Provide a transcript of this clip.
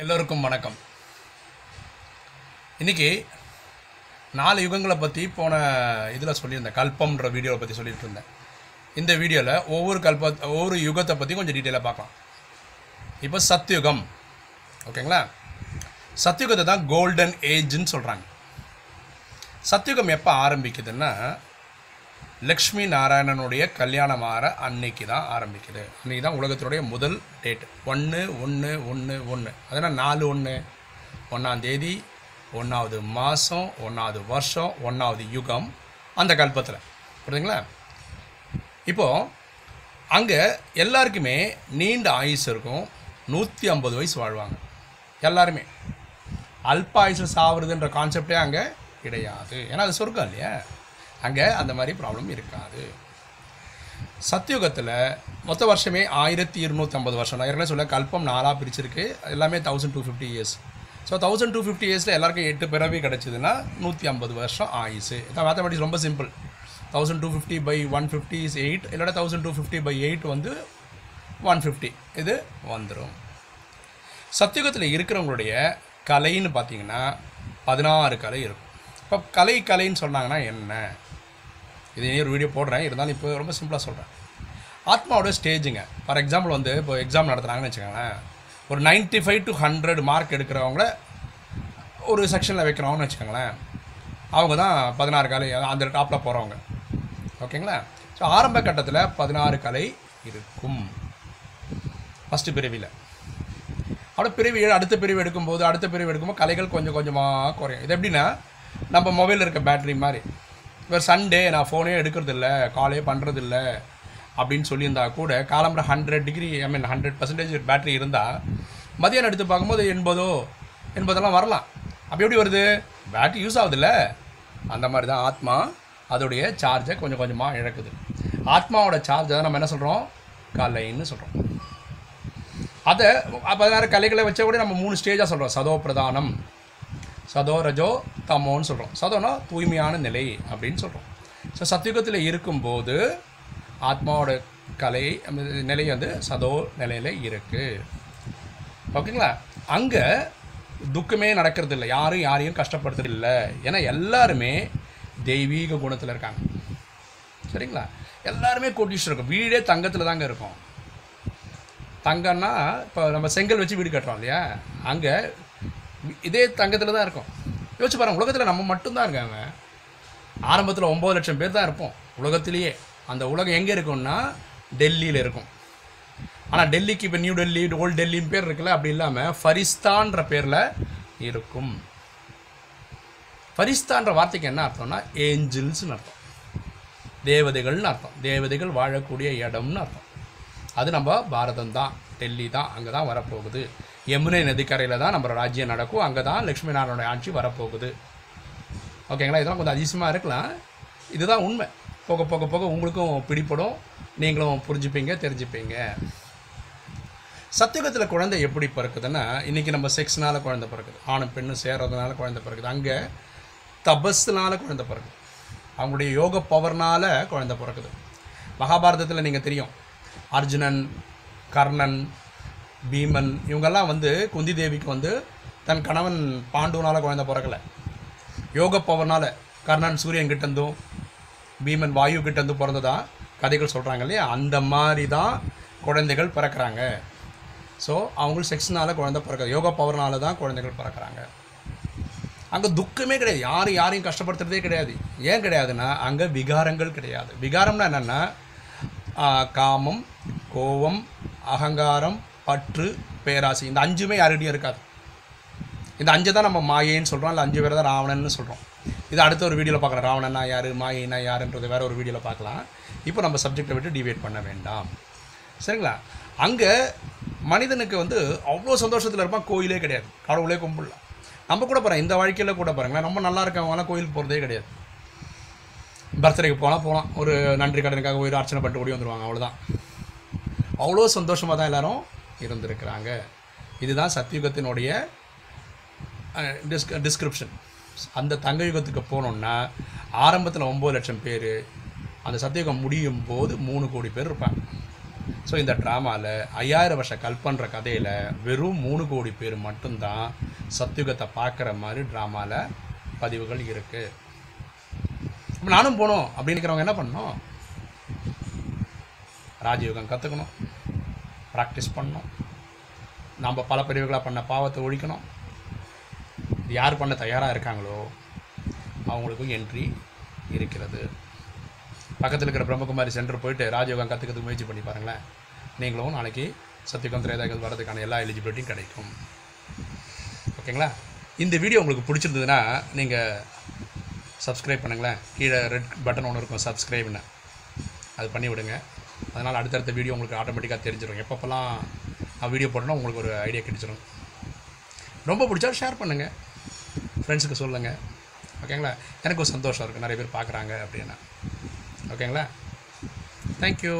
எல்லோருக்கும் வணக்கம். இன்னைக்கு நாலு யுகங்களை பற்றி போன இதில் சொல்லியிருந்தேன். கல்பம்ன்ற வீடியோவை பற்றி சொல்லிட்டு இருந்தேன் இந்த வீடியோவில் ஒவ்வொரு கல்ப ஒவ்வொரு யுகத்தை பற்றி கொஞ்சம் டீட்டெயிலாக பார்க்கலாம். இப்போ சத்யுகம். ஓகேங்களா? சத்யுகத்தை தான் கோல்டன் ஏஜ்னு சொல்கிறாங்க சத்யுகம் எப்போ ஆரம்பிக்குதுன்னா லக்ஷ்மி நாராயணனுடைய கல்யாணம் ஆற அன்னைக்கு தான் ஆரம்பிக்குது. அன்னைக்கு தான் உலகத்தினுடைய முதல் டேட் ஒன்று ஒன்று ஒன்று ஒன்று அதனால் நாலு ஒன்று ஒன்றாந்தேதி ஒன்றாவது மாதம் ஒன்றாவது வருஷம் ஒன்றாவது யுகம் அந்த கல்பத்தில். புரியுதுங்களா? இப்போது அங்கே எல்லாருக்குமே நீண்ட ஆயுஸ் இருக்கும். நூற்றி ஐம்பது வயசு வாழ்வாங்க. எல்லாருமே. அல்ப ஆயுசு சாவுறதுன்ற கான்செப்டே அங்கே கிடையாது. ஏன்னா அது சொர்க்கம் இல்லையா? அங்கே அந்த மாதிரி ப்ராப்ளம் இருக்காது. சத்தியுகத்தில் மொத்த வருஷமே ஆயிரத்தி இருநூற்றம்பது வருஷம். நான் ஏற்கனவே சொல்ல கல்பம் நாலாக பிரிச்சிருக்கு. எல்லாமே thousand two fifty years so thousand two fifty இயர்ஸில் எல்லாருக்கும் எட்டு பிறவி கிடச்சிதுன்னா நூற்றி ஐம்பது வருஷம் ஆயுசு இதான் மேத்தமெட்டிக்ஸ் ரொம்ப simple thousand two fifty by one fifty is eight இல்லைனா thousand two fifty by eight வந்து ஒன் ஃபிஃப்டி இது வந்துடும் சத்தியுகத்தில் இருக்கிறவங்களுடைய கலைன்னு பார்த்தீங்கன்னா பதினாறு கலை இருக்கும். இப்போ கலை கலைன்னு சொன்னாங்கன்னா என்ன? இது ஒரு வீடியோ போடுறேன். இருந்தாலும் இப்போ ரொம்ப சிம்பிளாக சொல்கிறேன் ஆத்மாவோட ஸ்டேஜுங்க ஃபார் எக்ஸாம்பிள் வந்து இப்போ எக்ஸாம் நடத்துகிறாங்கன்னு வச்சுக்கோங்களேன். ஒரு 95 ஃபைவ் டு ஹண்ட்ரட் மார்க் எடுக்கிறவங்கள ஒரு செக்ஷனில் வைக்கிறோம்னு வச்சுக்கோங்களேன். அவங்க தான் பதினாறு கலை அந்த டாப்பில் போகிறவங்க ஓகேங்களா? ஸோ ஆரம்ப கட்டத்தில் பதினாறு கலை இருக்கும். ஃபஸ்ட்டு பிரிவில். அப்படியே பிரிவு அடுத்த பிரிவு எடுக்கும்போது அடுத்த பிரிவு எடுக்கும்போது கலைகள் கொஞ்சம் கொஞ்சமாக குறையும். இது எப்படின்னா நம்ம மொபைலில் இருக்க பேட்டரி மாதிரி. இப்போ சண்டே நான் ஃபோனே எடுக்கிறது இல்லை காலே பண்ணுறதில்ல அப்படின்னு சொல்லியிருந்தா கூட காலம்புற hundred degree I mean hundred percentage battery இருந்தால் மதியானம் எடுத்து பார்க்கும்போது எண்பதோ எண்பதெல்லாம் வரலாம். அப்போ எப்படி வருது? பேட்டரி யூஸ் ஆகுதுல்ல? அந்த மாதிரி தான் ஆத்மா அதோடைய சார்ஜை கொஞ்சம் கொஞ்சமாக இழக்குது. ஆத்மாவோட சார்ஜை தான் நம்ம என்ன சொல்கிறோம் கலைன்னு சொல்கிறோம் அதை பதினாறு கலைகளை வச்ச கூட நம்ம மூணு ஸ்டேஜாக சொல்கிறோம் சதோ பிரதானம் சதோ ரஜோ தமோன்னு சொல்கிறோம் சதோனா தூய்மையான நிலை அப்படின்னு சொல்கிறோம் ஸோ சத்தியுகத்தில் இருக்கும்போது ஆத்மாவோட கலை அந்த நிலை வந்து சதோ நிலையில் இருக்குது ஓகேங்களா? அங்கே துக்கமே நடக்கிறது இல்லை யாரும் யாரையும் கஷ்டப்படுத்துறது இல்லை ஏன்னா எல்லாருமே தெய்வீக குணத்தில் இருக்காங்க. சரிங்களா? எல்லாருமே கோட்டீஸ்வரர் இருக்கும். வீடே தங்கத்தில் தாங்க இருக்கும். தங்கம்னா இப்போ நம்ம செங்கல் வச்சு வீடு கட்டுறோம் இல்லையா? அங்கே இதே தங்கத்தில் தான் இருக்கும். யோசிச்சு பாருங்க உலகத்தில் நம்ம மட்டும்தான் இருக்காங்க. ஆரம்பத்தில் ஒம்பது லட்சம் பேர் தான் இருப்போம். உலகத்திலேயே. அந்த உலகம் எங்கே இருக்கும்னா டெல்லியில் இருக்கும். ஆனால் டெல்லிக்கு இப்போ நியூ டெல்லி ஓல்டு டெல்லின்னு பேர் இருக்குல்ல அப்படி இல்லாமல் ஃபரிஸ்தான்ற பேரில் இருக்கும். ஃபரிஸ்தான்ற வார்த்தைக்கு என்ன அர்த்தம்னா ஏஞ்சல்ஸ்னு அர்த்தம். தேவதைகள்னு அர்த்தம். தேவதைகள் வாழக்கூடிய இடம்னு அர்த்தம். அது நம்ம பாரதம் தான் டெல்லி தான் அங்கே தான் வரப்போகுது. யமுனை நதிக்கரையில் தான் நம்ம ராஜ்யம் நடக்கும் அங்கே தான் லக்ஷ்மி நாராயணோட ஆட்சி வரப்போகுது. ஓகேங்களா இதெல்லாம் கொஞ்சம் அதிசயமாக இருக்கலாம். இதுதான் உண்மை. போக போக போக உங்களுக்கும் பிடிப்படும் நீங்களும் புரிஞ்சுப்பீங்க தெரிஞ்சுப்பீங்க. சத்தியுகத்தில் குழந்தை எப்படி பிறக்குதுன்னா இன்றைக்கி நம்ம செக்ஸ்னால் குழந்தை பிறக்குது. ஆணும் பெண்ணும் சேர்றதுனால குழந்தை பிறக்குது. அங்கே தபஸ்னால் குழந்தை பிறக்குது. அவங்களுடைய யோக பவர்னால் குழந்தை பிறக்குது. மகாபாரதத்தில் நீங்கள் தெரியும். அர்ஜுனன் கர்ணன் பீமன் இவங்கெல்லாம் வந்து குந்தி தேவிக்கு வந்து தன் கணவன் பாண்டுவனால் குழந்த பிறக்கலை. யோக பவர்னால் கர்ணன் சூரியன் கிட்டேருந்தும் பீமன் வாயு கிட்டேருந்து பிறந்ததாக கதைகள் சொல்கிறாங்க இல்லையா? அந்த மாதிரி தான் குழந்தைகள் பிறக்கிறாங்க. ஸோ அவங்களும் செக்ஸ்னால குழந்தை பிறக்க யோக பவர்னால தான் குழந்தைகள் பிறக்கிறாங்க. அங்கே துக்கமே கிடையாது. யாரும் யாரையும் கஷ்டப்படுத்துறதே கிடையாது. ஏன் கிடையாதுன்னா அங்கே விகாரங்கள் கிடையாது. விகாரம்னா என்னென்னா காமம் கோபம் அகங்காரம் பற்று பேராசி இந்த அஞ்சுமே யாருடையும் இருக்காது. இந்த அஞ்சு தான் நம்ம மாயேன்னு சொல்கிறோம் இல்லை அஞ்சு பேர் தான் ராவணன்னு சொல்கிறோம் இது அடுத்த ஒரு வீடியோவில் பார்க்குறோம் ராவணன்னா யார் மாயினா யாருன்றது வேற ஒரு வீடியோவில் பார்க்கலாம். இப்போ நம்ம சப்ஜெக்டை விட்டு டிவேட் பண்ண வேண்டாம். சரிங்களா? அங்கே மனிதனுக்கு வந்து அவ்வளோ சந்தோஷத்தில் இருப்பான் கோயிலே கிடையாது. கடவுளே கும்பிடலாம் நம்ம கூட போகிறேன் இந்த வாழ்க்கையில் கூட பாருங்களேன் நம்ம நல்லா இருக்கவங்களாம் கோயிலுக்கு போகிறதே கிடையாது. பர்த்டேக்கு போனால் போகலாம் ஒரு நன்றி கடனுக்காக ஒரு அர்ச்சனை பண்ணிட்டு ஓடி வந்துடுவாங்க அவ்வளோதான் அவ்வளோ சந்தோஷமாக தான் எல்லாரும் இருந்திருக்கிறாங்க. இதுதான் சத்தியுகத்தினுடைய டிஸ்க் டிஸ்கிரிப்ஷன் அந்த தங்க யுகத்துக்கு போனோம்னா ஆரம்பத்தில் ஒம்பது லட்சம் பேர் அந்த சத்தியுகம் முடியும் போது மூணு கோடி பேர் இருப்பாங்க. ஸோ இந்த ட்ராமாவில் ஐயாயிரம் வருஷம் கல்பன்ற கதையில் வெறும் மூணு கோடி பேர் மட்டும்தான் சத்யுகத்தை பார்க்குற மாதிரி ட்ராமாவில் பதிவுகள் இருக்குது அப்ப நானும் போகணும் அப்படின்னு இருக்கிறவங்க என்ன பண்ணணும்? ராஜயோகம் கற்றுக்கணும் ப்ராக்டிஸ் பண்ணணும். நம்ம பல பிரிவுகளாக பண்ண பாவத்தை ஒழிக்கணும். யார் பண்ண தயாராக இருக்காங்களோ அவங்களுக்கும் என்ட்ரி இருக்கிறது. பக்கத்தில் இருக்கிற பிரம்மகுமாரி சென்டர் போயிட்டு ராஜயோகம் கற்றுக்கிறதுக்கு முயற்சி பண்ணி பாருங்களேன். நீங்களும் நாளைக்கு சத்தியகம் திரேதாக்கள் வரதுக்கான எல்லா எலிஜிபிலிட்டியும் கிடைக்கும். ஓகேங்களா? இந்த வீடியோ உங்களுக்கு பிடிச்சிருந்ததுன்னா நீங்கள் சப்ஸ்கிரைப் பண்ணுங்களேன். கீழே ரெட் பட்டன் ஒன்று இருக்கும் சப்ஸ்கிரைப்னு அது பண்ணி விடுங்க அதனால் அடுத்தடுத்த வீடியோ உங்களுக்கு ஆட்டோமேட்டிக்காக தெரிஞ்சிடும் எப்பப்பெல்லாம் நான் வீடியோ போட்டேன்னா உங்களுக்கு ஒரு ஐடியா கிடைச்சிடும் ரொம்ப பிடிச்சா ஷேர் பண்ணுங்கள் ஃப்ரெண்ட்ஸுக்கு சொல்லுங்கள் ஓகேங்களா எனக்கு ஒரு சந்தோஷம் இருக்குது நிறைய பேர் பார்க்குறாங்க அப்படின்னா. ஓகேங்களா தேங்க்யூ